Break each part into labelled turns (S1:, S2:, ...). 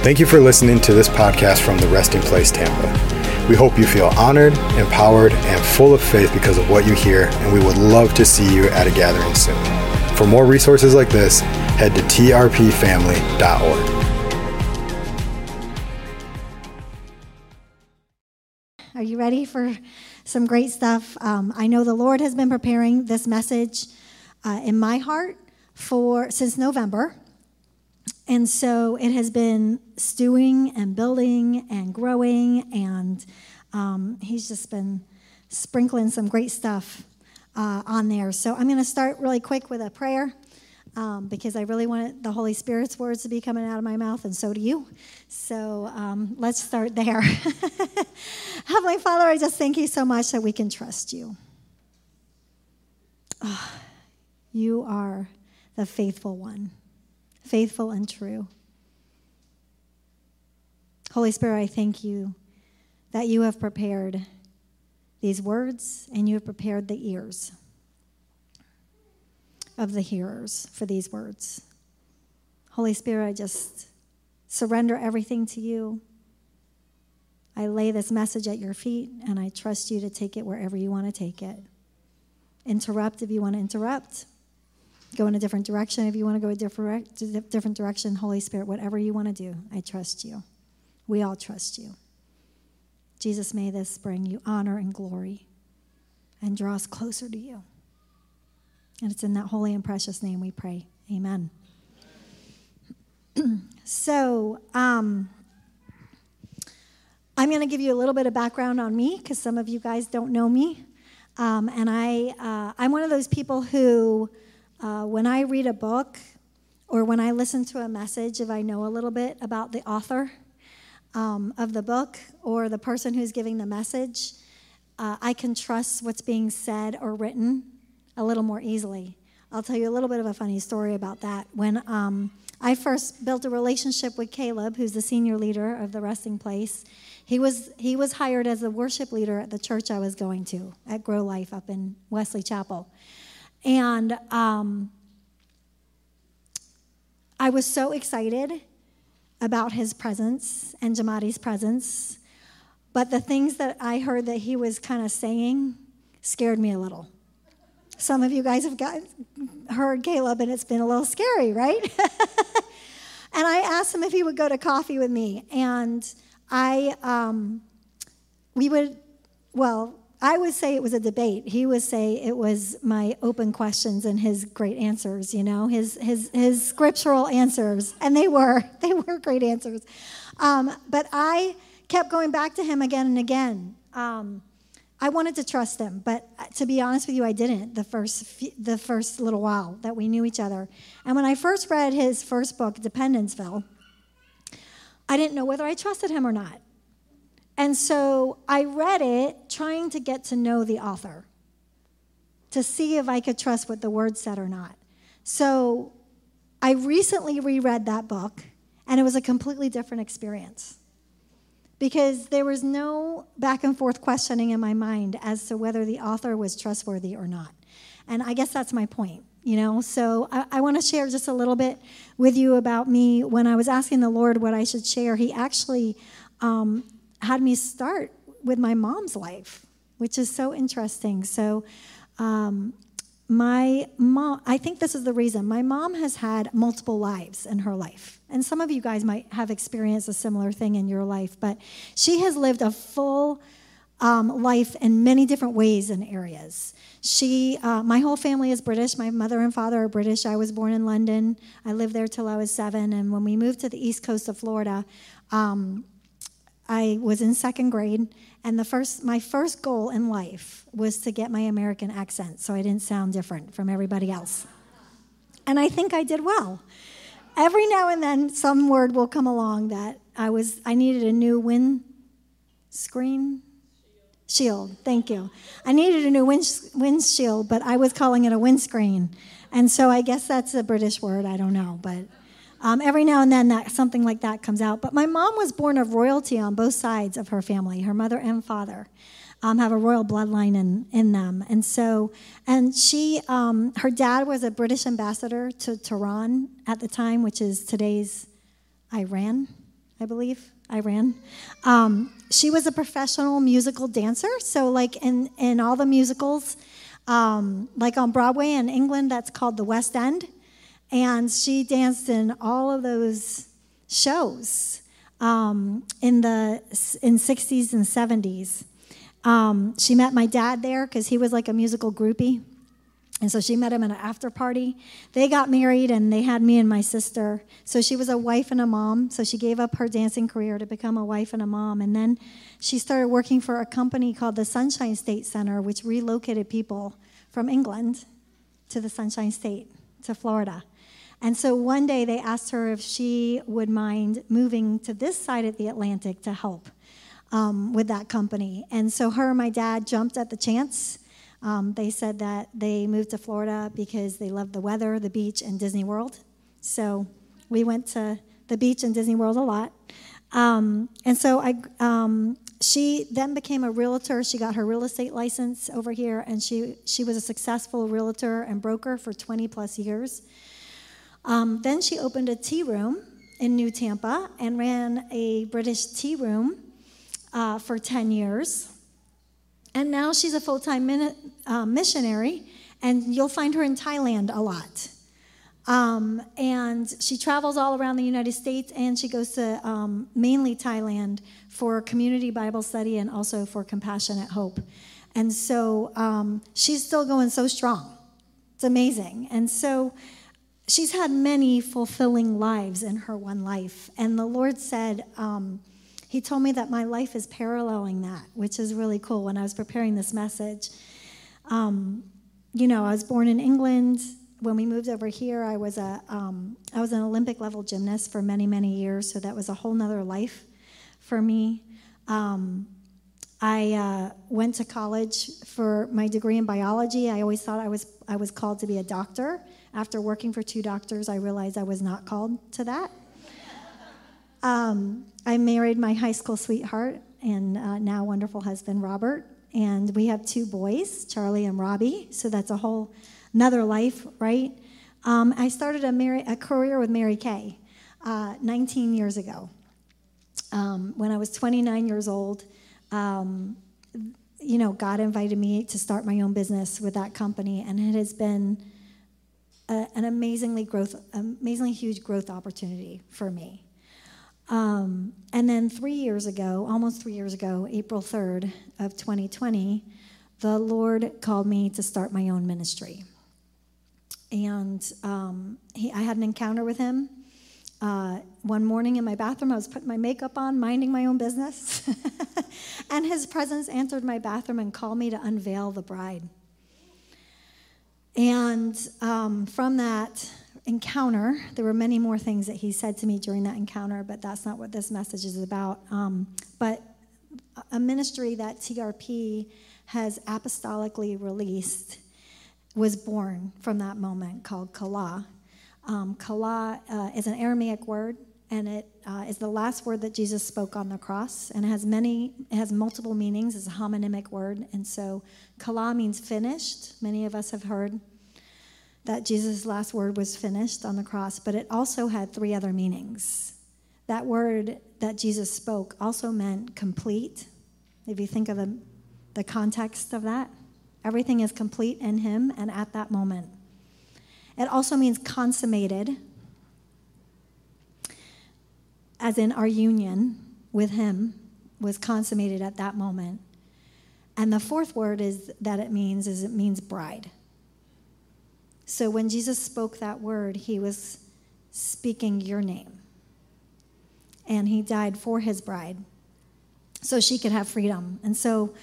S1: Thank you for listening to this podcast from the Resting Place Tampa. We hope you feel honored, empowered, and full of faith because of what you hear, and we would love to see you at a gathering soon. For more resources like this, head to trpfamily.org.
S2: Are you ready for some great stuff? Um, I know the Lord has been preparing this message uh, in my heart for since November. And so it has been stewing and building and growing, and um, he's just been sprinkling some great stuff uh, on there. So I'm going to start really quick with a prayer um, because I really want the Holy Spirit's words to be coming out of my mouth, and so do you. So um, let's start there. Heavenly Father, I just thank you so much that we can trust you. Oh, you are the faithful one faithful, and true. Holy Spirit, I thank you that you have prepared these words and you have prepared the ears of the hearers for these words. Holy Spirit, I just surrender everything to you. I lay this message at your feet and I trust you to take it wherever you want to take it. Interrupt if you want to interrupt go in a different direction. If you want to go a different, different direction, Holy Spirit, whatever you want to do, I trust you. We all trust you. Jesus, may this bring you honor and glory and draw us closer to you. And it's in that holy and precious name we pray. Amen. so, um, I'm going to give you a little bit of background on me because some of you guys don't know me. Um, and I, uh, I'm one of those people who uh, when I read a book or when I listen to a message, if I know a little bit about the author um, of the book or the person who's giving the message, uh, I can trust what's being said or written a little more easily. I'll tell you a little bit of a funny story about that. When um, I first built a relationship with Caleb, who's the senior leader of the resting place, he was he was hired as the worship leader at the church I was going to at Grow Life up in Wesley Chapel. And um, I was so excited about his presence and Jamadi's presence, but the things that I heard that he was kind of saying scared me a little. Some of you guys have got, heard Caleb, and it's been a little scary, right? and I asked him if he would go to coffee with me, and I um, we would well I would say it was a debate. He would say it was my open questions and his great answers, you know, his his his scriptural answers, and they were they were great answers. Um, but I kept going back to him again and again. Um, I wanted to trust him, but to be honest with you, I didn't the first few, the first little while that we knew each other. And when I first read his first book, Dependenceville, I didn't know whether I trusted him or not. And so I read it trying to get to know the author to see if I could trust what the word said or not. So I recently reread that book, and it was a completely different experience because there was no back and forth questioning in my mind as to whether the author was trustworthy or not. And I guess that's my point, you know? So I, I want to share just a little bit with you about me. When I was asking the Lord what I should share, He actually um, had me start with my mom's life, which is so interesting. So, um, my mom, I think this is the reason. My mom has had multiple lives in her life. And some of you guys might have experienced a similar thing in your life, but she has lived a full um, life in many different ways and areas. She, uh, my whole family is British. My mother and father are British. I was born in London. I lived there till I was seven. And when we moved to the east coast of Florida, um, I was in second grade, and the first, my first goal in life was to get my American accent so I didn't sound different from everybody else. And I think I did well. Every now and then, some word will come along that I was, I needed a new wind screen shield. Thank you. I needed a new wind, windshield, but I was calling it a windscreen. And so I guess that's a British word. I don't know, but um, every now and then, that something like that comes out. But my mom was born of royalty on both sides of her family. Her mother and father um, have a royal bloodline in, in them, and so and she, um, her dad was a British ambassador to Tehran at the time, which is today's Iran, I believe. Iran. Um, she was a professional musical dancer, so like in in all the musicals. Um, like on Broadway in England, that's called the West End. And she danced in all of those shows um, in the in 60s and 70s. Um, she met my dad there because he was like a musical groupie. And so she met him at an after party. They got married and they had me and my sister. So she was a wife and a mom. So she gave up her dancing career to become a wife and a mom. And then she started working for a company called the Sunshine State Center, which relocated people from England to the Sunshine State, to Florida. And so one day they asked her if she would mind moving to this side of the Atlantic to help um, with that company. And so her and my dad jumped at the chance. Um, they said that they moved to Florida because they loved the weather, the beach, and Disney World. So we went to the beach and Disney World a lot. Um, and so I, um, she then became a realtor. She got her real estate license over here, and she, she was a successful realtor and broker for 20 plus years. Um, then she opened a tea room in New Tampa and ran a British tea room uh, for 10 years. And now she's a full time min- uh, missionary, and you'll find her in Thailand a lot. Um, and she travels all around the United States and she goes to um, mainly Thailand for community Bible study and also for Compassionate Hope. And so um, she's still going so strong. It's amazing. And so she's had many fulfilling lives in her one life. And the Lord said, um, He told me that my life is paralleling that, which is really cool when I was preparing this message. Um, you know, I was born in England. When we moved over here, I was a um, I was an Olympic level gymnast for many many years, so that was a whole nother life for me. Um, I uh, went to college for my degree in biology. I always thought I was I was called to be a doctor, after working for two doctors, I realized I was not called to that. um, I married my high school sweetheart and uh, now wonderful husband, Robert. And we have two boys, Charlie and Robbie. So that's a whole another life, right? Um, I started a, Mary, a, career with Mary Kay uh, 19 years ago. Um, when I was 29 years old, um, you know, God invited me to start my own business with that company, and it has been a, an amazingly growth, amazingly huge growth opportunity for me. Um, and then three years ago, almost three years ago, April 3rd of 2020, the Lord called me to start my own ministry. And um, he, I had an encounter with him. Uh, one morning in my bathroom, I was putting my makeup on, minding my own business. and his presence answered my bathroom and called me to unveil the bride. And um, from that encounter, there were many more things that he said to me during that encounter, but that's not what this message is about. Um, but a ministry that TRP has apostolically released was born from that moment called Kala. Um, Kala uh, is an Aramaic word, and it uh, is the last word that Jesus spoke on the cross, and it has many, it has multiple meanings. It's a homonymic word, and so Kala means finished. Many of us have heard that Jesus' last word was finished on the cross, but it also had three other meanings. That word that Jesus spoke also meant complete. If you think of the, the context of that, everything is complete in Him and at that moment. It also means consummated, as in our union with Him was consummated at that moment. And the fourth word is that it means is it means bride. So when Jesus spoke that word, he was speaking your name. And he died for his bride so she could have freedom. And so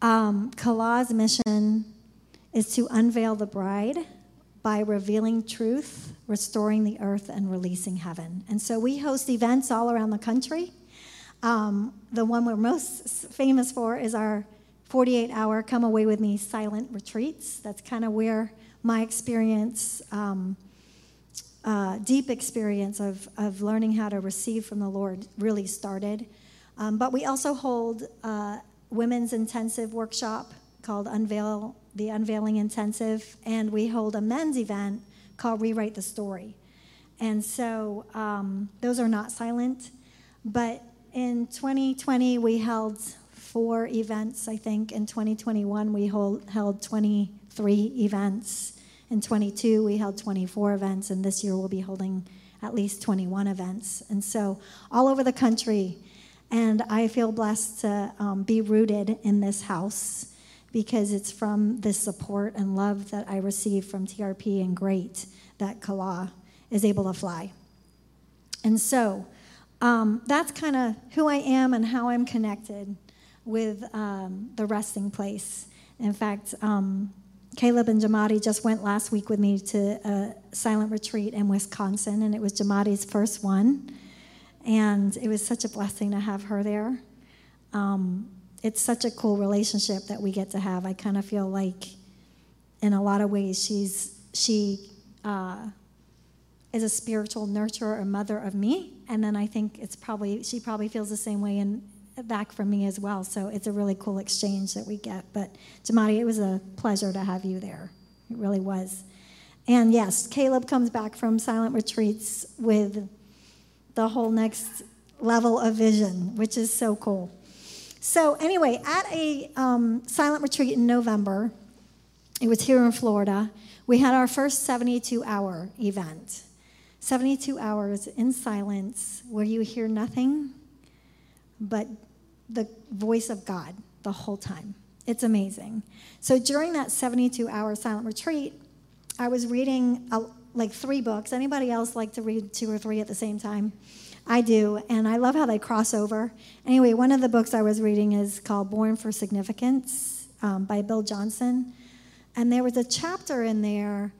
S2: um, Kala's mission is to unveil the bride by revealing truth, restoring the earth, and releasing heaven. And so we host events all around the country. Um, the one we're most famous for is our 48 hour Come Away With Me silent retreats. That's kind of where my experience, um, uh, deep experience of, of learning how to receive from the Lord really started. Um, but we also hold a uh, women's intensive workshop called Unveil the Unveiling Intensive, and we hold a men's event called Rewrite the Story. And so um, those are not silent, but in 2020 we held four events. I think in 2021 we hold, held 20 three events. In 22, we held 24 events, and this year we'll be holding at least 21 events. And so, all over the country. And I feel blessed to um, be rooted in this house because it's from the support and love that I receive from TRP and Great that Kala is able to fly. And so um, that's kind of who I am and how I'm connected with um, the resting place. In fact, um, Caleb and Jamadi just went last week with me to a silent retreat in Wisconsin, and it was Jamadi's first one. And it was such a blessing to have her there. Um, it's such a cool relationship that we get to have. I kind of feel like, in a lot of ways, she's she uh, is a spiritual nurturer and mother of me, and then I think it's probably she probably feels the same way in back from me as well. So it's a really cool exchange that we get. But Jamadi, it was a pleasure to have you there. It really was. And yes, Caleb comes back from silent retreats with the whole next level of vision, which is so cool. So, anyway, at a um, silent retreat in November, it was here in Florida, we had our first 72 hour event. 72 hours in silence where you hear nothing, but the voice of God the whole time. It's amazing. So during that 72 hour silent retreat, I was reading a, uh, like three books. Anybody else like to read two or three at the same time? I do, and I love how they cross over. Anyway, one of the books I was reading is called Born for Significance um, by Bill Johnson. And there was a chapter in there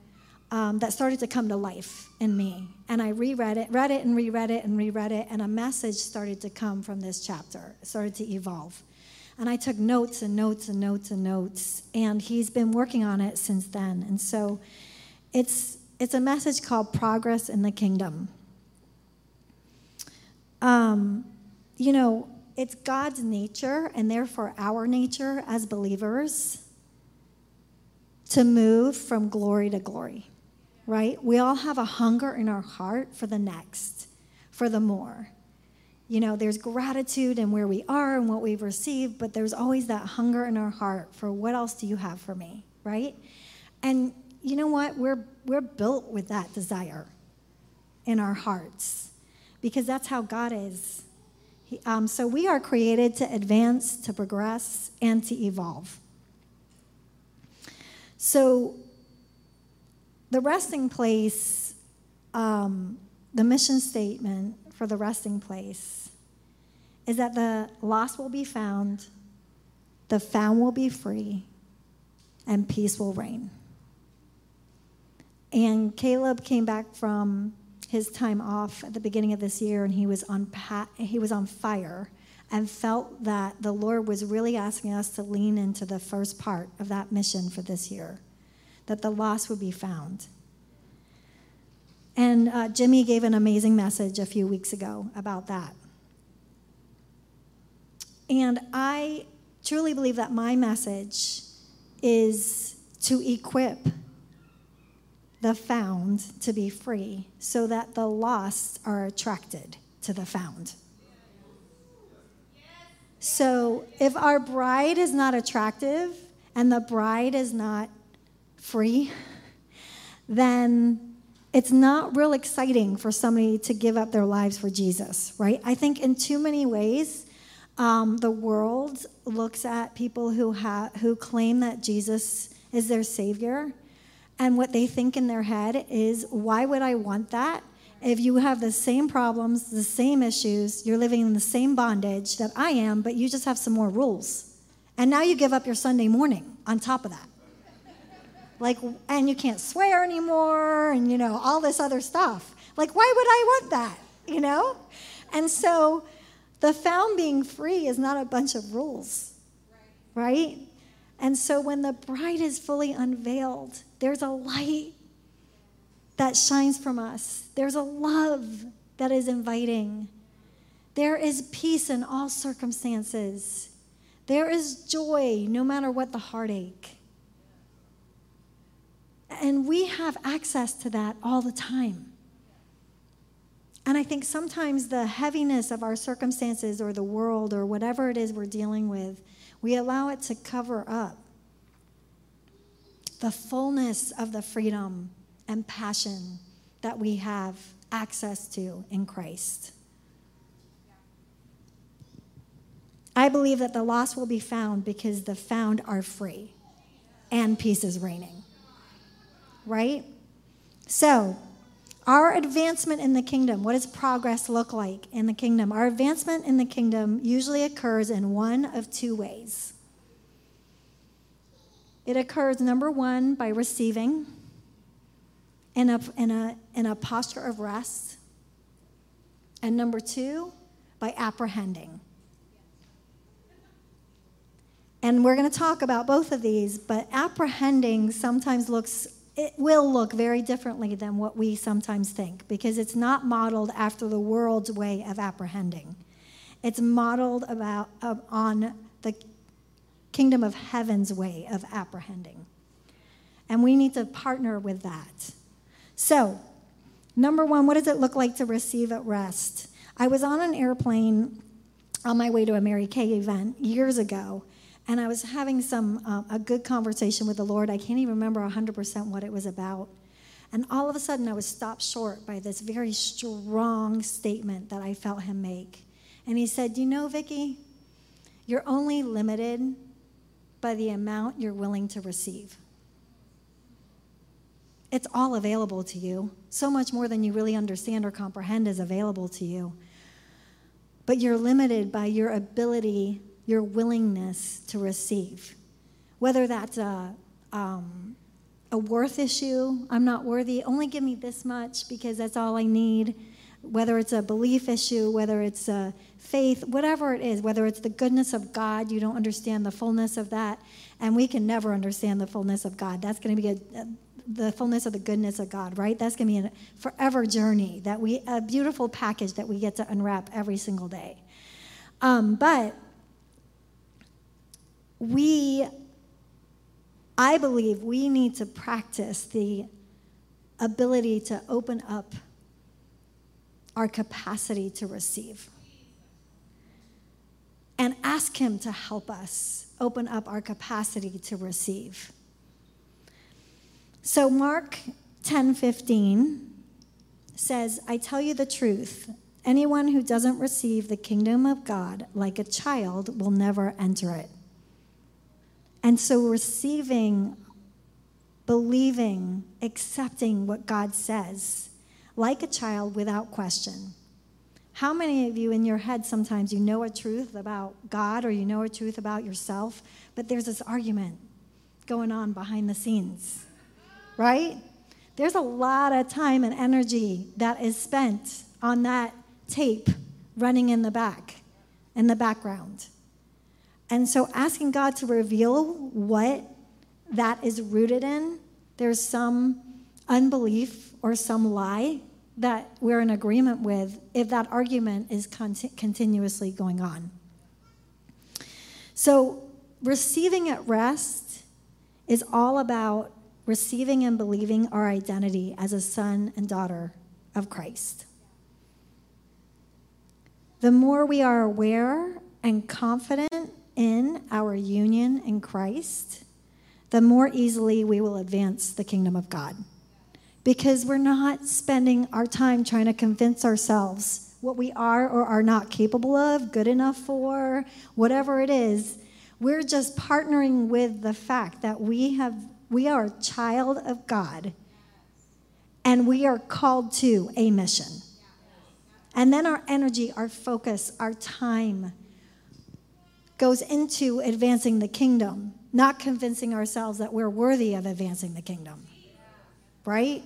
S2: um, that started to come to life in me. And I reread it, read it, and reread it, and reread it, and a message started to come from this chapter, it started to evolve. And I took notes and notes and notes and notes, and he's been working on it since then. And so it's, it's a message called Progress in the Kingdom. Um, you know, it's God's nature, and therefore our nature as believers, to move from glory to glory right? We all have a hunger in our heart for the next, for the more. You know, there's gratitude in where we are and what we've received, but there's always that hunger in our heart for what else do you have for me, right? And you know what? We're, we're built with that desire in our hearts because that's how God is. He, um, so we are created to advance, to progress, and to evolve. So the resting place, um, the mission statement for the resting place is that the lost will be found, the found will be free, and peace will reign. And Caleb came back from his time off at the beginning of this year and he was on he was on fire and felt that the Lord was really asking us to lean into the first part of that mission for this year that the lost would be found. And uh, Jimmy gave an amazing message a few weeks ago about that. And I truly believe that my message is to equip the found to be free so that the lost are attracted to the found. So if our bride is not attractive and the bride is not free, then it's not real exciting for somebody to give up their lives for Jesus, right? I think in too many ways, um, the world looks at people who ha- who claim that Jesus is their savior, and what they think in their head is, "Why would I want that? If you have the same problems, the same issues, you're living in the same bondage that I am, but you just have some more rules, and now you give up your Sunday morning on top of that." Like, and you can't swear anymore, and you know, all this other stuff. Like, why would I want that? You know? And so the found being free is not a bunch of rules, right? And so when the bride is fully unveiled, there's a light that shines from us, there's a love that is inviting, there is peace in all circumstances, there is joy no matter what the heartache and we have access to that all the time. And I think sometimes the heaviness of our circumstances or the world or whatever it is we're dealing with, we allow it to cover up the fullness of the freedom and passion that we have access to in Christ. I believe that the lost will be found because the found are free and peace is reigning right? So, our advancement in the kingdom, what does progress look like in the kingdom? Our advancement in the kingdom usually occurs in one of two ways. It occurs, number one, by receiving in a, in a, in a posture of rest, and number two, by apprehending. And we're going to talk about both of these, but apprehending sometimes looks it will look very differently than what we sometimes think because it's not modeled after the world's way of apprehending. It's modeled about, uh, on the kingdom of heaven's way of apprehending. And we need to partner with that. So, number one, what does it look like to receive at rest? I was on an airplane on my way to a Mary Kay event years ago, and I was having some um, a good conversation with the Lord. I can't even remember 100% what it was about. And all of a sudden, I was stopped short by this very strong statement that I felt him make. And he said, You know, Vicki, you're only limited by the amount you're willing to receive. It's all available to you. So much more than you really understand or comprehend is available to you. But you're limited by your ability your willingness to receive. Whether that's a, um, a worth issue, I'm not worthy, only give me this much because that's all I need. Whether it's a belief issue, whether it's a faith, whatever it is, whether it's the goodness of God, you don't understand the fullness of that. And we can never understand the fullness of God. That's going to be a, a the fullness of the goodness of God, right? That's going to be a forever journey that we a beautiful package that we get to unwrap every single day. Um, but we, I believe, we need to practice the ability to open up our capacity to receive and ask Him to help us open up our capacity to receive. So, Mark 10 15 says, I tell you the truth. Anyone who doesn't receive the kingdom of God like a child will never enter it. And so receiving, believing, accepting what God says, like a child without question. How many of you in your head sometimes you know a truth about God or you know a truth about yourself, but there's this argument going on behind the scenes, right? There's a lot of time and energy that is spent on that tape running in the back, in the background. And so asking God to reveal what that is rooted in, there's some unbelief or some lie that we're in agreement with if that argument is conti- continuously going on. So, receiving at rest is all about receiving and believing our identity as a son and daughter of Christ. The more we are aware and confident in our union in Christ, the more easily we will advance the kingdom of God. Because we're not spending our time trying to convince ourselves what we are or are not capable of, good enough for, whatever it is. We're just partnering with the fact that we have we are a child of God and we are called to a mission. And then our energy, our focus, our time goes into advancing the kingdom, not convincing ourselves that we're worthy of advancing the kingdom. Right?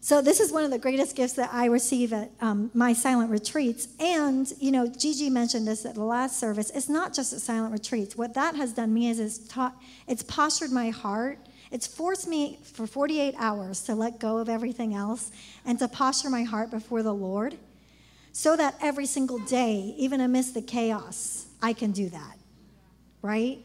S2: So this is one of the greatest gifts that I receive at um, my silent retreats. And you know, Gigi mentioned this at the last service. It's not just a silent retreats. What that has done me is it's taught, it's postured my heart. It's forced me for 48 hours to let go of everything else and to posture my heart before the Lord so that every single day, even amidst the chaos, I can do that, right?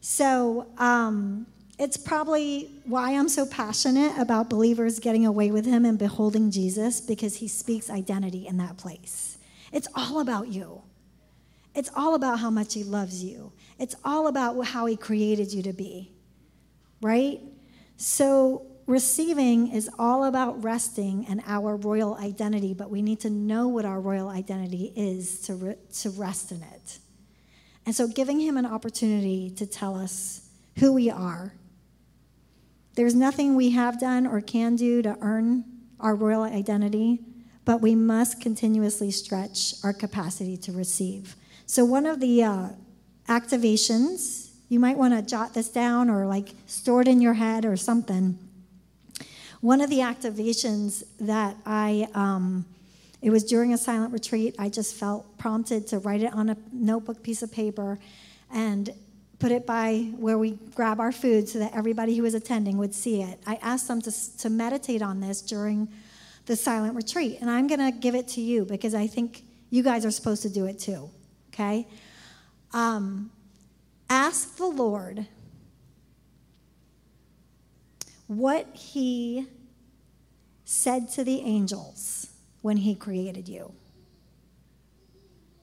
S2: So um, it's probably why I'm so passionate about believers getting away with Him and beholding Jesus because He speaks identity in that place. It's all about you. It's all about how much He loves you. It's all about how He created you to be, right? So Receiving is all about resting and our royal identity, but we need to know what our royal identity is to, re- to rest in it. And so, giving him an opportunity to tell us who we are. There's nothing we have done or can do to earn our royal identity, but we must continuously stretch our capacity to receive. So, one of the uh, activations, you might want to jot this down or like store it in your head or something one of the activations that I, um, it was during a silent retreat, I just felt prompted to write it on a notebook piece of paper and put it by where we grab our food so that everybody who was attending would see it. I asked them to, to meditate on this during the silent retreat, and I'm going to give it to you because I think you guys are supposed to do it too, okay? Um, ask the Lord what he said to the angels when he created you.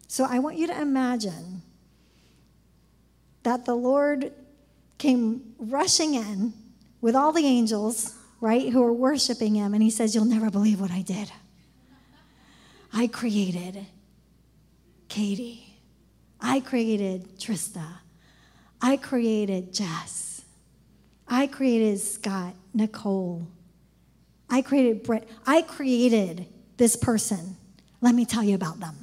S2: So I want you to imagine that the Lord came rushing in with all the angels, right, who are worshiping him, and he says, You'll never believe what I did. I created Katie. I created Trista. I created Jess. I created Scott, Nicole, I created Brit. I created this person. Let me tell you about them.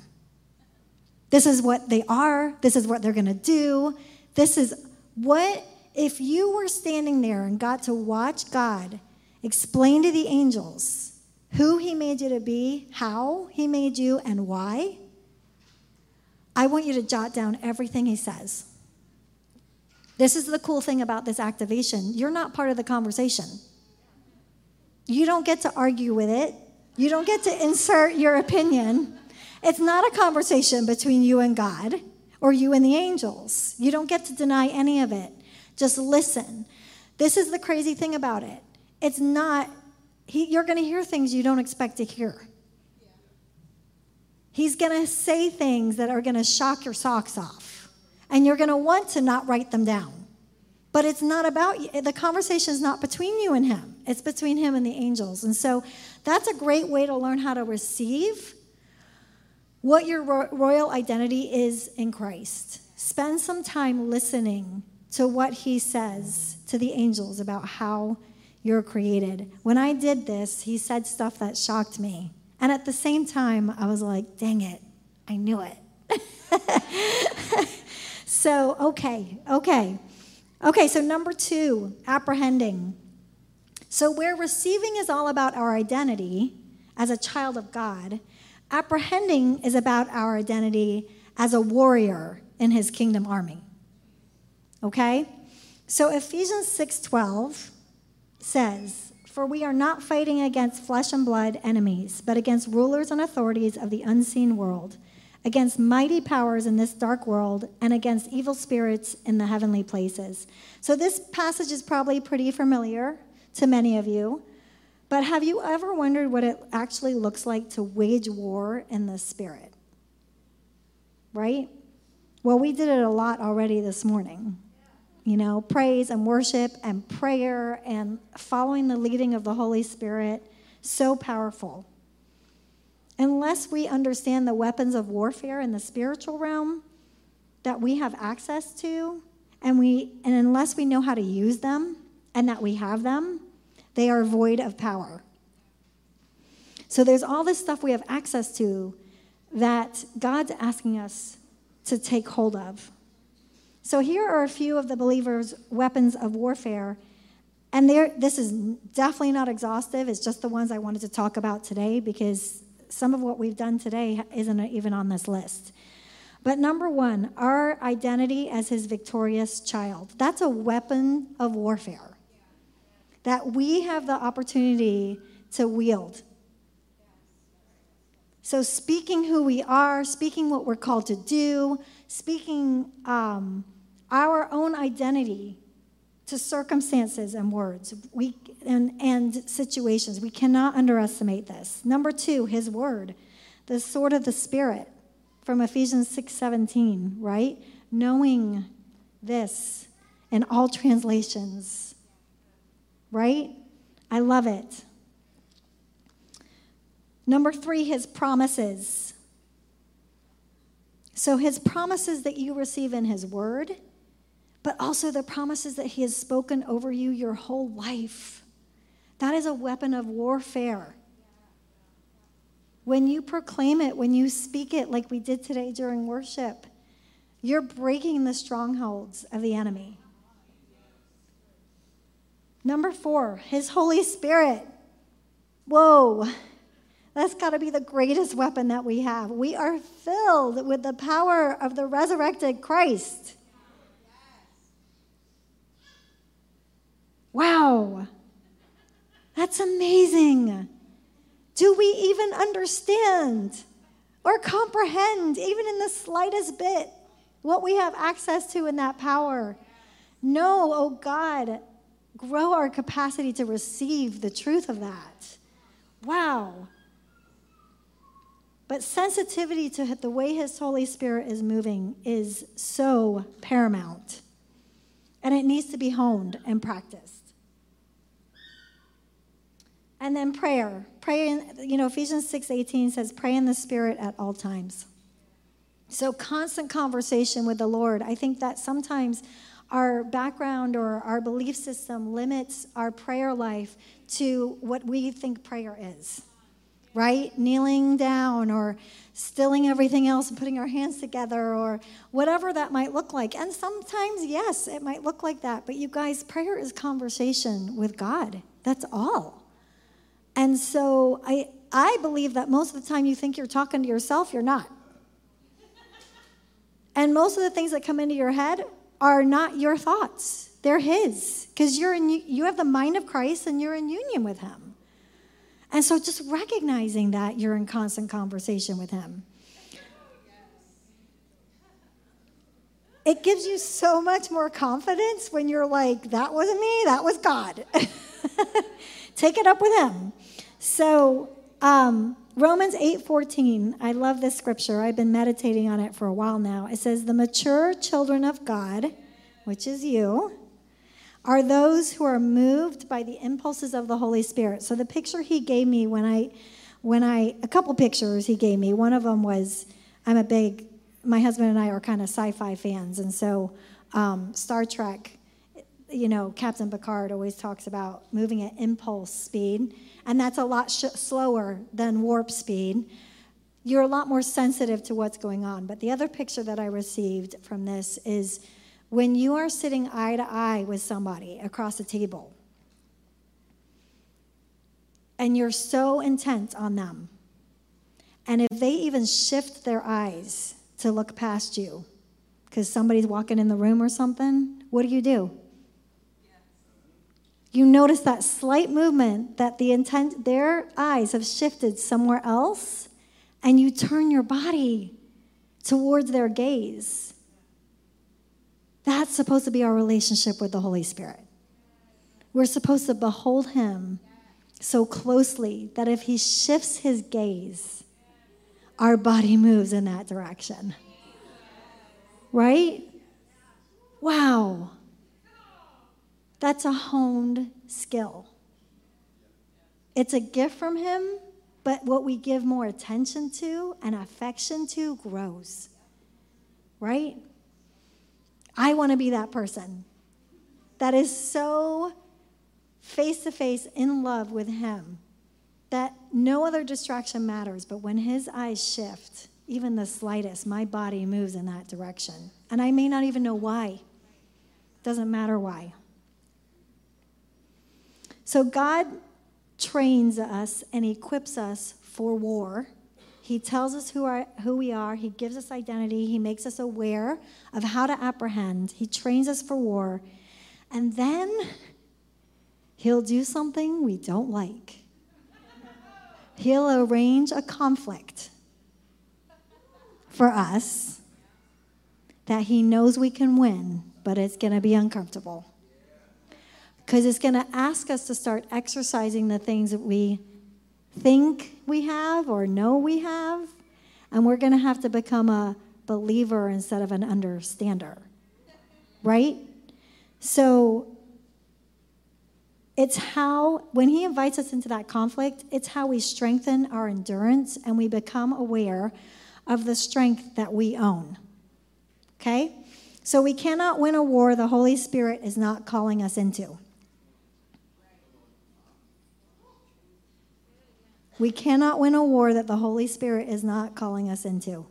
S2: This is what they are. This is what they're going to do. This is what if you were standing there and got to watch God explain to the angels who he made you to be, how he made you, and why, I want you to jot down everything he says. This is the cool thing about this activation. You're not part of the conversation. You don't get to argue with it. You don't get to insert your opinion. It's not a conversation between you and God or you and the angels. You don't get to deny any of it. Just listen. This is the crazy thing about it. It's not, he, you're going to hear things you don't expect to hear. He's going to say things that are going to shock your socks off, and you're going to want to not write them down. But it's not about you. The conversation is not between you and him, it's between him and the angels. And so that's a great way to learn how to receive what your royal identity is in Christ. Spend some time listening to what he says to the angels about how you're created. When I did this, he said stuff that shocked me. And at the same time, I was like, dang it, I knew it. so, okay, okay. Okay, so number two, apprehending. So, where receiving is all about our identity as a child of God, apprehending is about our identity as a warrior in his kingdom army. Okay? So, Ephesians 6:12 says, "For we are not fighting against flesh and blood enemies, but against rulers and authorities of the unseen world." against mighty powers in this dark world, and against evil spirits in the heavenly places. So, this passage is probably pretty familiar to many of you, but have you ever wondered what it actually looks like to wage war in the spirit? Right? Well, we did it a lot already this morning. You know, praise and worship and prayer and following the leading of the Holy Spirit, so powerful unless we understand the weapons of warfare in the spiritual realm that we have access to, and, we, and unless we know how to use them and that we have them, they are void of power. So there's all this stuff we have access to that God's asking us to take hold of. So here are a few of the believers' weapons of warfare. And there, this is definitely not exhaustive. It's just the ones I wanted to talk about today because some of what we've done today isn't even on this list. But number one, our identity as his victorious child. That's a weapon of warfare that we have the opportunity to wield. So, speaking who we are, speaking what we're called to do, speaking um, our own identity to circumstances and words. We, and, and situations. We cannot underestimate this. Number two, his word, the sword of the spirit from Ephesians six seventeen. right? Knowing this in all translations, right? I love it. Number three, his promises. So, his promises that you receive in his word, but also the promises that he has spoken over you your whole life. That is a weapon of warfare. When you proclaim it, when you speak it, like we did today during worship, you're breaking the strongholds of the enemy. Number four, his Holy Spirit. Whoa, that's got to be the greatest weapon that we have. We are filled with the power of the resurrected Christ. Wow. That's amazing. Do we even understand or comprehend, even in the slightest bit, what we have access to in that power? No, oh God, grow our capacity to receive the truth of that. Wow. But sensitivity to the way His Holy Spirit is moving is so paramount. And it needs to be honed and practiced. And then prayer. Pray in, you know, Ephesians 6 18 says, pray in the Spirit at all times. So, constant conversation with the Lord. I think that sometimes our background or our belief system limits our prayer life to what we think prayer is, right? Kneeling down or stilling everything else and putting our hands together or whatever that might look like. And sometimes, yes, it might look like that. But you guys, prayer is conversation with God. That's all. And so I, I believe that most of the time you think you're talking to yourself, you're not. And most of the things that come into your head are not your thoughts. They're his because you're in you have the mind of Christ and you're in union with him. And so just recognizing that you're in constant conversation with him. It gives you so much more confidence when you're like that wasn't me, that was God. Take it up with him. So, um, Romans 8:14, I love this scripture. I've been meditating on it for a while now. It says, "The mature children of God, which is you, are those who are moved by the impulses of the Holy Spirit." So the picture he gave me when I when I a couple pictures he gave me. One of them was I'm a big my husband and I are kind of sci-fi fans, and so um, Star Trek you know, Captain Picard always talks about moving at impulse speed, and that's a lot sh- slower than warp speed. You're a lot more sensitive to what's going on. But the other picture that I received from this is when you are sitting eye to eye with somebody across a table, and you're so intent on them, and if they even shift their eyes to look past you because somebody's walking in the room or something, what do you do? you notice that slight movement that the intent their eyes have shifted somewhere else and you turn your body towards their gaze that's supposed to be our relationship with the holy spirit we're supposed to behold him so closely that if he shifts his gaze our body moves in that direction right wow that's a honed skill. It's a gift from Him, but what we give more attention to and affection to grows, right? I want to be that person that is so face to face in love with Him that no other distraction matters, but when His eyes shift, even the slightest, my body moves in that direction. And I may not even know why. Doesn't matter why. So God trains us and equips us for war. He tells us who, are, who we are. He gives us identity. He makes us aware of how to apprehend. He trains us for war. And then he'll do something we don't like. He'll arrange a conflict for us that he knows we can win, but it's going to be uncomfortable because it's going to ask us to start exercising the things that we think we have or know we have. And we're going to have to become a believer instead of an understander, right? So it's how, when he invites us into that conflict, it's how we strengthen our endurance and we become aware of the strength that we own. Okay? So we cannot win a war the Holy Spirit is not calling us into. We cannot win a war that the Holy Spirit is not calling us into.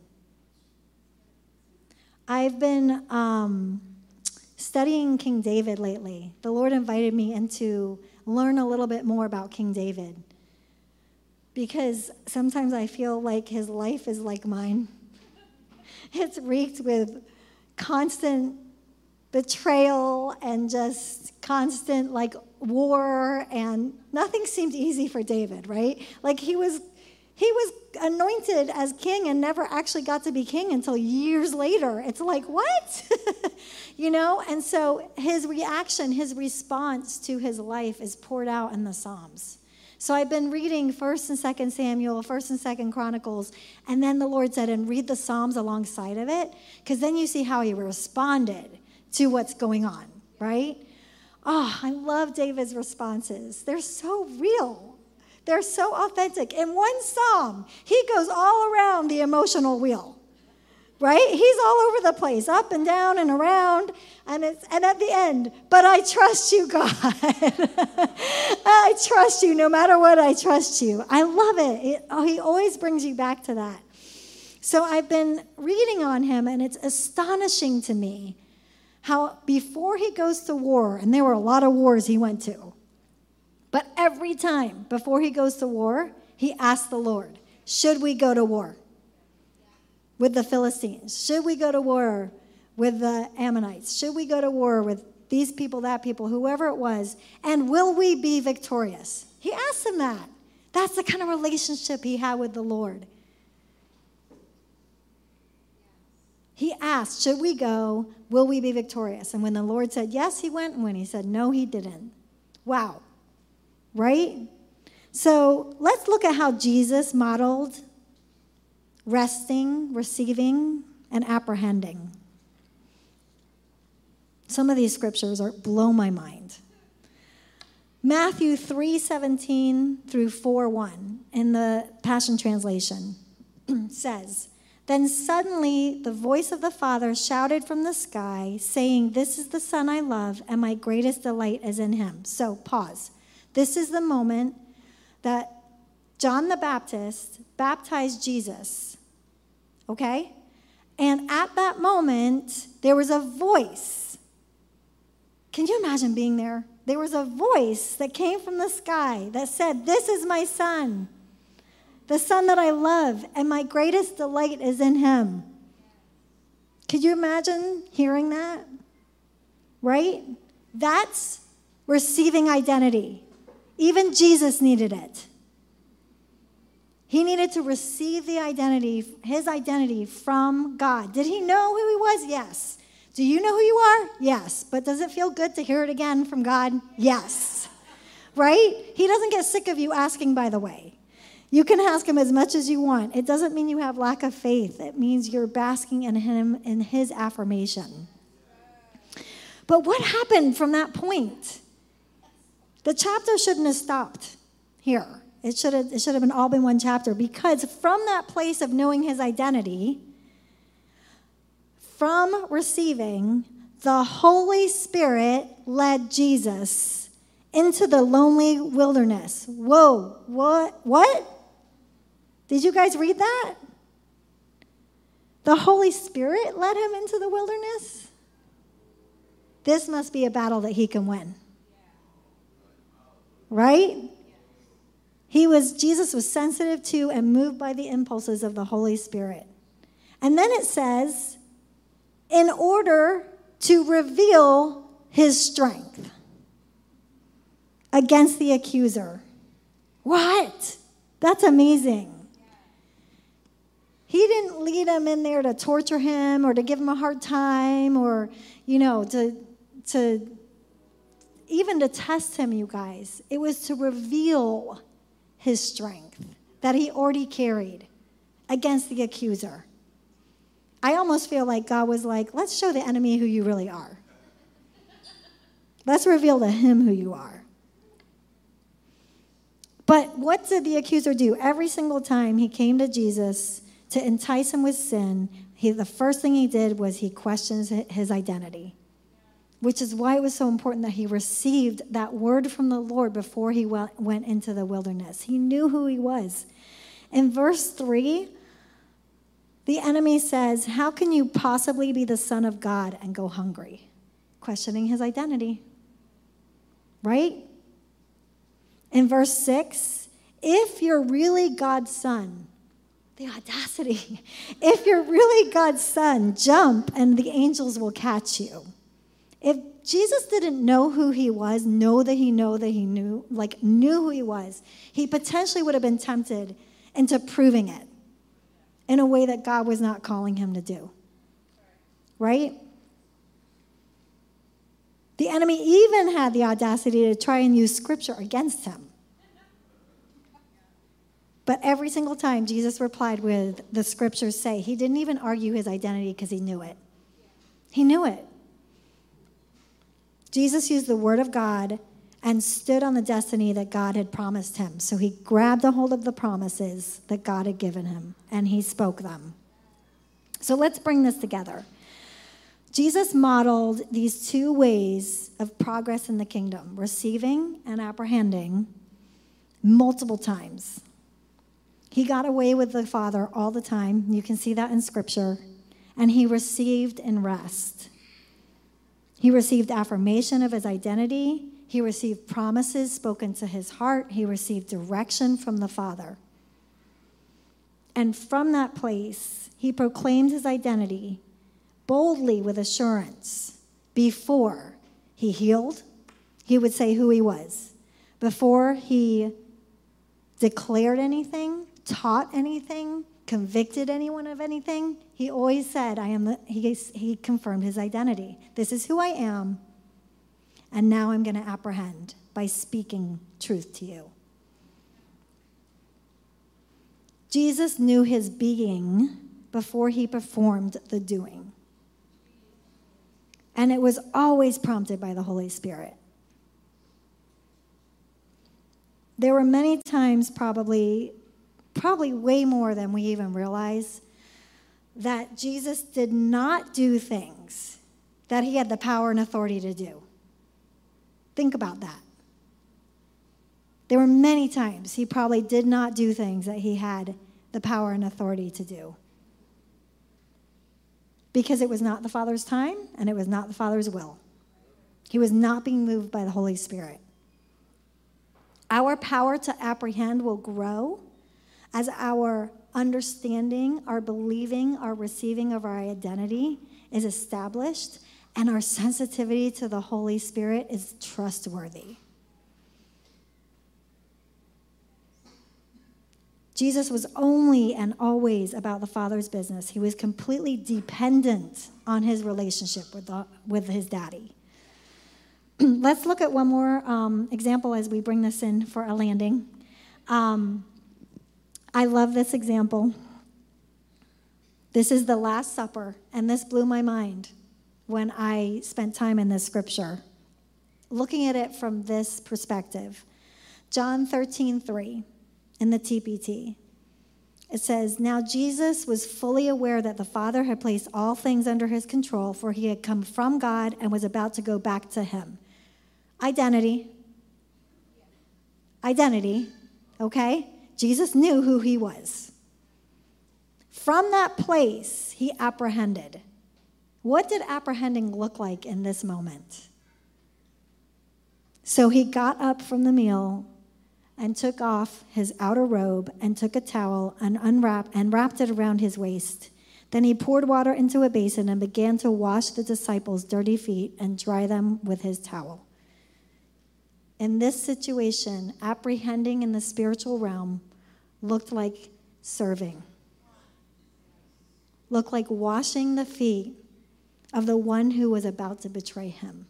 S2: I've been um, studying King David lately. The Lord invited me into learn a little bit more about King David because sometimes I feel like his life is like mine. It's reeked with constant betrayal and just constant like war and nothing seemed easy for David, right? Like he was he was anointed as king and never actually got to be king until years later. It's like, what? you know? And so his reaction, his response to his life is poured out in the Psalms. So I've been reading 1st and 2nd Samuel, 1st and 2nd Chronicles, and then the Lord said, and read the Psalms alongside of it, because then you see how he responded to what's going on, right? Oh, I love David's responses. They're so real. They're so authentic. In one psalm, he goes all around the emotional wheel, right? He's all over the place, up and down and around. And, it's, and at the end, but I trust you, God. I trust you no matter what, I trust you. I love it. it oh, he always brings you back to that. So I've been reading on him, and it's astonishing to me how before he goes to war, and there were a lot of wars he went to, but every time before he goes to war, he asks the Lord, Should we go to war with the Philistines? Should we go to war with the Ammonites? Should we go to war with these people, that people, whoever it was? And will we be victorious? He asked him that. That's the kind of relationship he had with the Lord. He asked, Should we go? Will we be victorious? And when the Lord said yes, he went. And when he said no, he didn't. Wow. Right? So let's look at how Jesus modeled resting, receiving, and apprehending. Some of these scriptures are blow my mind. Matthew 3:17 through 4:1 in the Passion translation says, then suddenly the voice of the Father shouted from the sky, saying, This is the Son I love, and my greatest delight is in him. So pause. This is the moment that John the Baptist baptized Jesus. Okay? And at that moment, there was a voice. Can you imagine being there? There was a voice that came from the sky that said, This is my son the son that I love, and my greatest delight is in him. Could you imagine hearing that? Right? That's receiving identity. Even Jesus needed it. He needed to receive the identity, his identity from God. Did he know who he was? Yes. Do you know who you are? Yes. But does it feel good to hear it again from God? Yes. Right? He doesn't get sick of you asking, by the way. You can ask him as much as you want. It doesn't mean you have lack of faith. It means you're basking in him in his affirmation. But what happened from that point? The chapter shouldn't have stopped here. It should have, it should have been all been one chapter because from that place of knowing his identity, from receiving, the Holy Spirit led Jesus into the lonely wilderness. Whoa, what? What? Did you guys read that? The Holy Spirit led him into the wilderness. This must be a battle that he can win. Right? He was Jesus was sensitive to and moved by the impulses of the Holy Spirit. And then it says, in order to reveal his strength against the accuser. What? That's amazing. He didn't lead him in there to torture him or to give him a hard time or, you know, to, to even to test him, you guys. It was to reveal his strength that he already carried against the accuser. I almost feel like God was like, let's show the enemy who you really are. Let's reveal to him who you are. But what did the accuser do? Every single time he came to Jesus, to entice him with sin, he, the first thing he did was he questions his identity, which is why it was so important that he received that word from the Lord before he went into the wilderness. He knew who he was. In verse 3, the enemy says, How can you possibly be the son of God and go hungry? Questioning his identity. Right? In verse 6, if you're really God's son, the audacity. If you're really God's son, jump and the angels will catch you. If Jesus didn't know who he was, know that he know that he knew, like knew who he was, he potentially would have been tempted into proving it in a way that God was not calling him to do. Right? The enemy even had the audacity to try and use scripture against him. But every single time Jesus replied with, the scriptures say, he didn't even argue his identity because he knew it. He knew it. Jesus used the word of God and stood on the destiny that God had promised him. So he grabbed a hold of the promises that God had given him and he spoke them. So let's bring this together. Jesus modeled these two ways of progress in the kingdom receiving and apprehending multiple times. He got away with the Father all the time. You can see that in Scripture. And he received in rest. He received affirmation of his identity. He received promises spoken to his heart. He received direction from the Father. And from that place, he proclaimed his identity boldly with assurance. Before he healed, he would say who he was. Before he declared anything, taught anything, convicted anyone of anything, he always said, I am the, he, he confirmed his identity. This is who I am, and now I'm going to apprehend by speaking truth to you. Jesus knew his being before he performed the doing. And it was always prompted by the Holy Spirit. There were many times, probably probably way more than we even realize, that Jesus did not do things that he had the power and authority to do. Think about that. There were many times he probably did not do things that he had the power and authority to do because it was not the Father's time and it was not the Father's will. He was not being moved by the Holy Spirit. Our power to apprehend will grow as our understanding, our believing, our receiving of our identity is established, and our sensitivity to the Holy Spirit is trustworthy. Jesus was only and always about the Father's business. He was completely dependent on his relationship with, the, with his daddy. Let's look at one more um, example as we bring this in for a landing. Um, I love this example. This is the Last Supper, and this blew my mind when I spent time in this scripture, looking at it from this perspective. John 13, 3 in the TPT. It says, Now Jesus was fully aware that the Father had placed all things under his control, for he had come from God and was about to go back to him. Identity. Identity, okay? Jesus knew who he was. From that place, he apprehended. What did apprehending look like in this moment? So he got up from the meal and took off his outer robe and took a towel and unwrapped and wrapped it around his waist. Then he poured water into a basin and began to wash the disciples' dirty feet and dry them with his towel. In this situation, apprehending in the spiritual realm looked like serving, looked like washing the feet of the one who was about to betray him.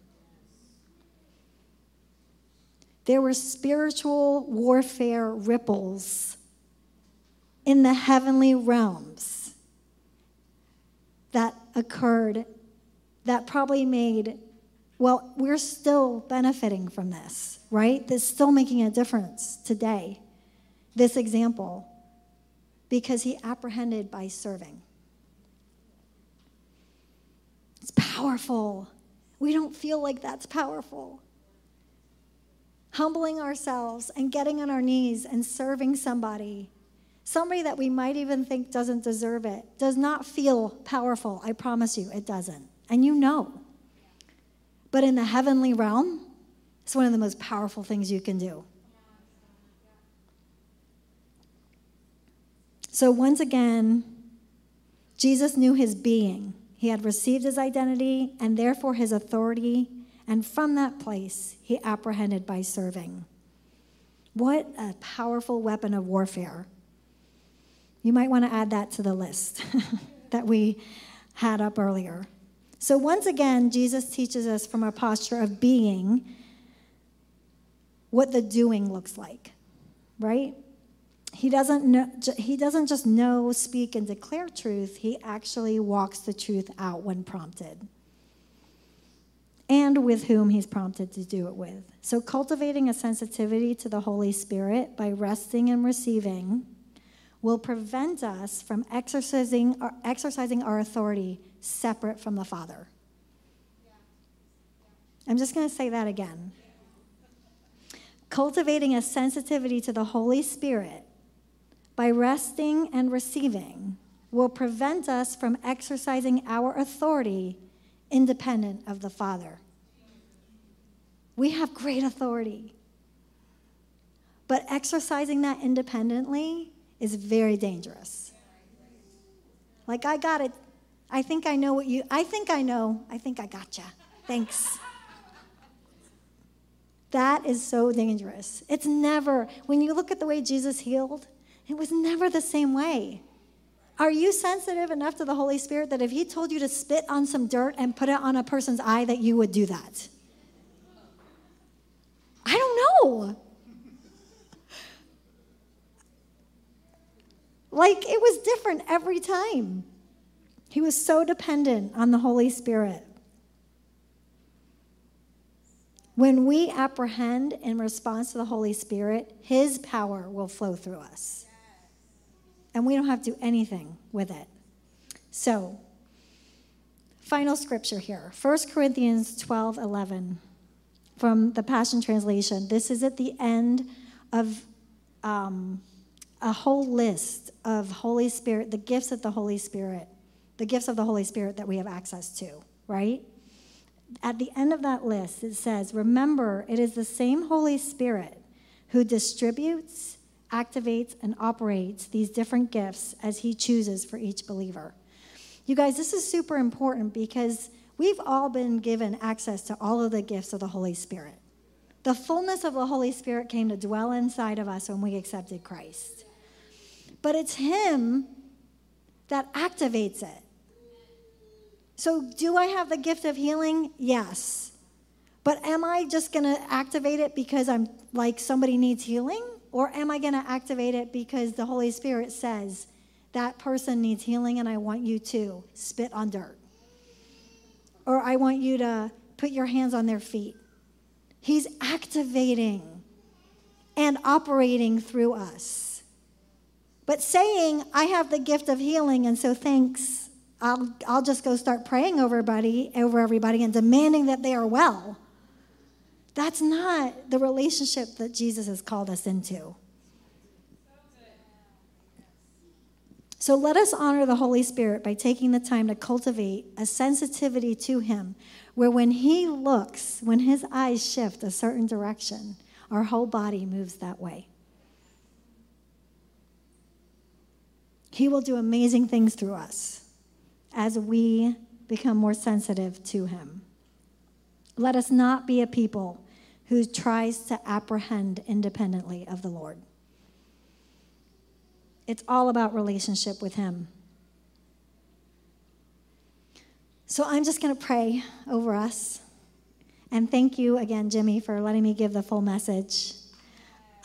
S2: There were spiritual warfare ripples in the heavenly realms that occurred that probably made, well, we're still benefiting from this, right? That's still making a difference today this example because he apprehended by serving. It's powerful. We don't feel like that's powerful. Humbling ourselves and getting on our knees and serving somebody, somebody that we might even think doesn't deserve it, does not feel powerful. I promise you, it doesn't. And you know. But in the heavenly realm, it's one of the most powerful things you can do. So once again, Jesus knew his being. He had received his identity and therefore his authority, and from that place he apprehended by serving. What a powerful weapon of warfare. You might want to add that to the list that we had up earlier. So, once again, Jesus teaches us from a posture of being what the doing looks like, right? He doesn't, know, he doesn't just know, speak, and declare truth, he actually walks the truth out when prompted and with whom he's prompted to do it with. So, cultivating a sensitivity to the Holy Spirit by resting and receiving will prevent us from exercising our, exercising our authority separate from the Father. I'm just going to say that again. Cultivating a sensitivity to the Holy Spirit by resting and receiving will prevent us from exercising our authority independent of the Father. We have great authority, but exercising that independently is very dangerous. Like, I got it. I think I know what you, I think I know. I think I gotcha. Thanks. that is so dangerous. It's never, when you look at the way Jesus healed, it was never the same way. Are you sensitive enough to the Holy Spirit that if He told you to spit on some dirt and put it on a person's eye, that you would do that? I don't know. like it was different every time. He was so dependent on the Holy Spirit. When we apprehend in response to the Holy Spirit, His power will flow through us and we don't have to do anything with it. So, final scripture here 1 Corinthians 12 11 from the Passion Translation. This is at the end of um, a whole list of Holy Spirit, the gifts of the Holy Spirit, the gifts of the Holy Spirit that we have access to, right? At the end of that list, it says, Remember, it is the same Holy Spirit who distributes activates, and operates these different gifts as He chooses for each believer. You guys, this is super important because we've all been given access to all of the gifts of the Holy Spirit. The fullness of the Holy Spirit came to dwell inside of us when we accepted Christ. But it's Him that activates it. So, do I have the gift of healing? Yes. But am I just going to activate it because I'm like somebody needs healing? Or am I going to activate it because the Holy Spirit says, that person needs healing and I want you to spit on dirt? Or I want you to put your hands on their feet. He's activating and operating through us. But saying, I have the gift of healing, and so thanks, I'll, I'll just go start praying over everybody, over everybody and demanding that they are well that's not the relationship that Jesus has called us into. So let us honor the Holy Spirit by taking the time to cultivate a sensitivity to Him, where when He looks, when His eyes shift a certain direction, our whole body moves that way. He will do amazing things through us as we become more sensitive to Him. Let us not be a people who tries to apprehend independently of the Lord. It's all about relationship with Him. So I'm just going to pray over us. And thank you again, Jimmy, for letting me give the full message.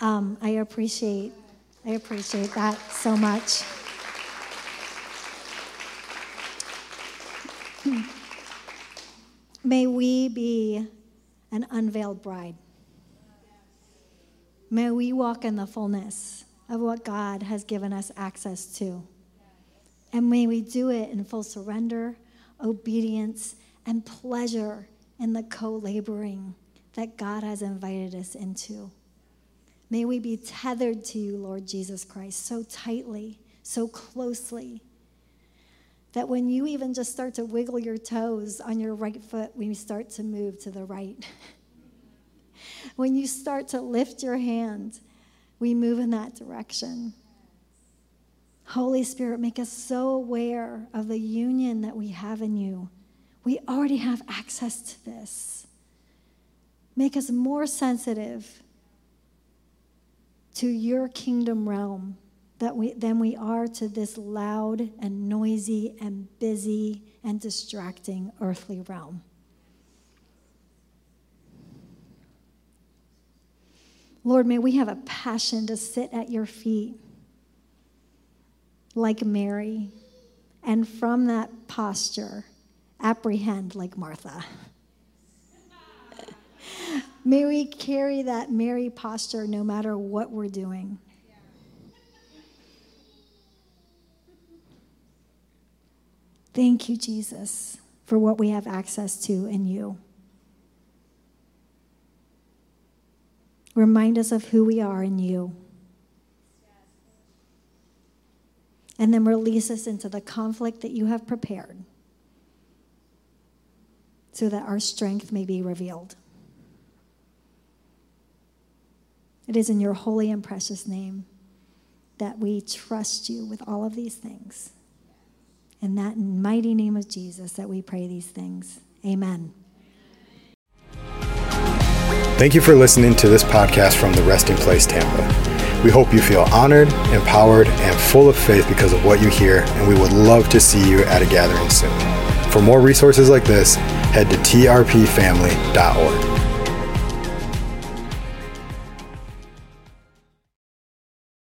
S2: Um, I appreciate, I appreciate that so much. May we be an unveiled bride. May we walk in the fullness of what God has given us access to. And may we do it in full surrender, obedience, and pleasure in the co laboring that God has invited us into. May we be tethered to you, Lord Jesus Christ, so tightly, so closely, that when you even just start to wiggle your toes on your right foot, we start to move to the right, when you start to lift your hand, we move in that direction. Holy Spirit, make us so aware of the union that we have in you. We already have access to this. Make us more sensitive to your kingdom realm that we, than we are to this loud and noisy and busy and distracting earthly realm. Lord, may we have a passion to sit at your feet like Mary, and from that posture, apprehend like Martha. may we carry that Mary posture no matter what we're doing. Thank you, Jesus, for what we have access to in you. Remind us of who we are in you. And then release us into the conflict that you have prepared so that our strength may be revealed. It is in your holy and precious name that we trust you with all of these things. In that mighty name of Jesus that we pray these things. Amen.
S1: Thank you for listening to this podcast from the Resting Place Tampa. We hope you feel honored, empowered, and full of faith because of what you hear, and we would love to see you at a gathering soon. For more resources like this, head to trpfamily.org.